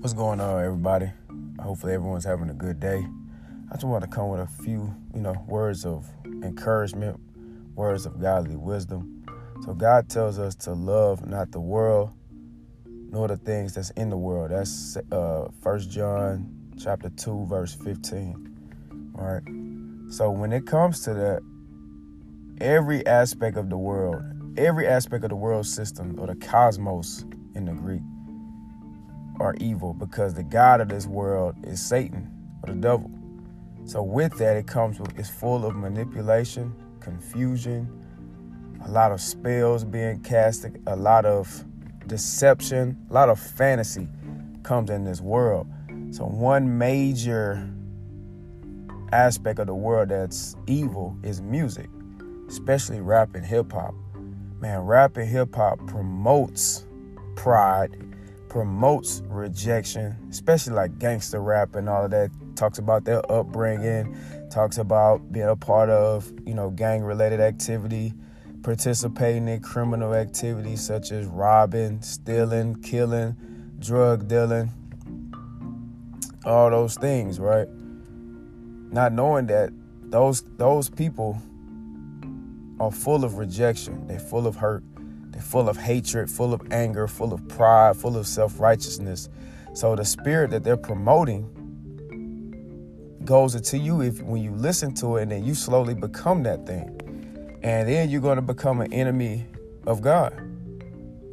What's going on, everybody? Hopefully, everyone's having a good day. I just want to come with a few, you know, words of encouragement, words of godly wisdom. So, God tells us to love not the world, nor the things that's in the world. That's uh, 1 John chapter 2, verse 15. All right. So, when it comes to that, every aspect of the world, every aspect of the world system, or the cosmos in the Greek, are evil because the God of this world is Satan or the devil. So with that, it comes with it's full of manipulation, confusion, a lot of spells being cast, a lot of deception, a lot of fantasy comes in this world. So one major aspect of the world that's evil is music, especially rap and hip hop. Man, rap and hip hop promotes pride promotes rejection, especially like gangster rap and all of that. Talks about their upbringing, talks about being a part of, you know, gang related activity, participating in criminal activities such as robbing, stealing, killing, drug dealing, all those things, right? Not knowing that those those people are full of rejection, they're full of hurt, full of hatred, full of anger, full of pride, full of self righteousness. So the spirit that they're promoting goes into you if when you listen to it, and then you slowly become that thing, and then you're going to become an enemy of God.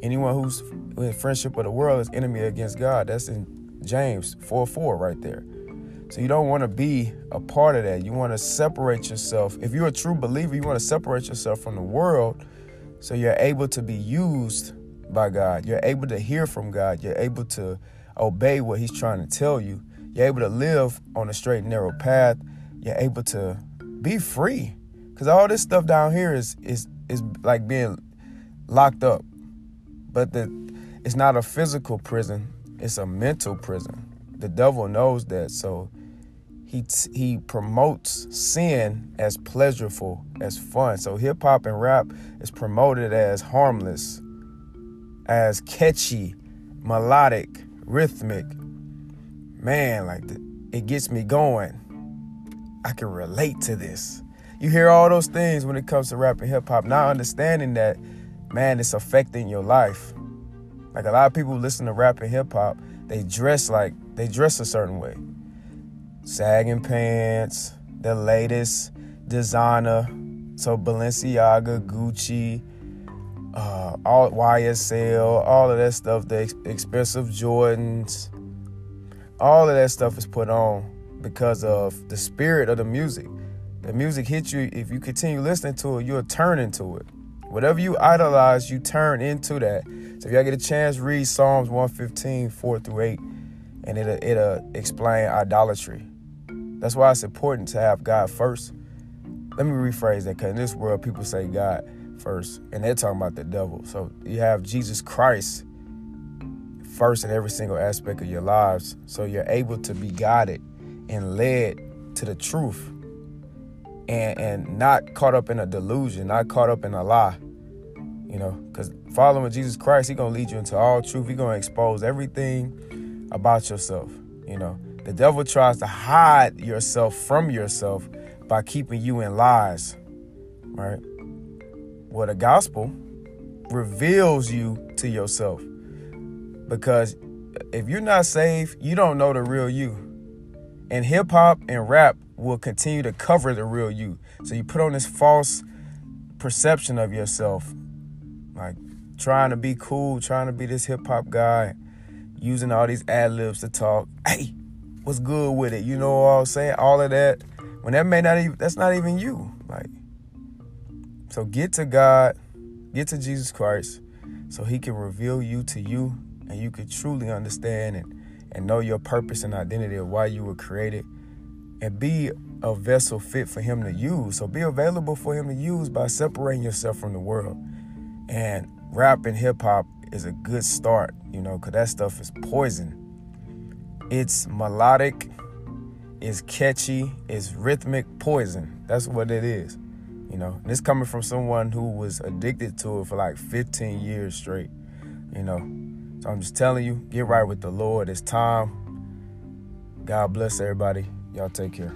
Anyone who's in friendship with the world is enemy against God. That's in James 4 4 right there. So you don't want to be a part of that. You want to separate yourself. If you're a true believer, you want to separate yourself from the world so you're able to be used by God. You're able to hear from God. You're able to obey what He's trying to tell you. You're able to live on a straight and narrow path. You're able to be free. Cause all this stuff down here is is is like being locked up. But the it's not a physical prison, it's a mental prison. The devil knows that. So he he promotes sin as pleasurable as fun. So hip hop and rap is promoted as harmless, as catchy, melodic, rhythmic. Man, like the, it gets me going. I can relate to this. You hear all those things when it comes to rap and hip hop, not understanding that, man, it's affecting your life. Like a lot of people listen to rap and hip hop, they dress like they dress a certain way sagging pants, the latest designer. So Balenciaga, Gucci, uh, all YSL, all of that stuff, the ex- expensive Jordans, all of that stuff is put on because of the spirit of the music. The music hits you, if you continue listening to it, you'll turn into it. Whatever you idolize, you turn into that. So if y'all get a chance, read Psalms 115, 4 through 8, and it'll, it'll explain idolatry. That's why it's important to have God first. Let me rephrase that because in this world, people say God first, and they're talking about the devil. So you have Jesus Christ first in every single aspect of your lives. So you're able to be guided and led to the truth and, and not caught up in a delusion, not caught up in a lie. You know, because following Jesus Christ, He's going to lead you into all truth. He's going to expose everything about yourself, you know. The devil tries to hide yourself from yourself by keeping you in lies, right? Well, the gospel reveals you to yourself because if you're not saved, you don't know the real you. And hip hop and rap will continue to cover the real you. So you put on this false perception of yourself, like trying to be cool, trying to be this hip hop guy, using all these ad libs to talk. Hey, what's good with it. You know what I'm saying? All of that. When that may not even that's not even you. Like so get to God, get to Jesus Christ so he can reveal you to you and you can truly understand and, and know your purpose and identity of why you were created and be a vessel fit for him to use. So be available for him to use by separating yourself from the world. And rap and hip hop is a good start, you know, because that stuff is poison. It's melodic, it's catchy, it's rhythmic poison. That's what it is. You know, and this coming from someone who was addicted to it for like 15 years straight. You know, So I'm just telling you, get right with the Lord. It's time. God bless everybody. Y'all take care.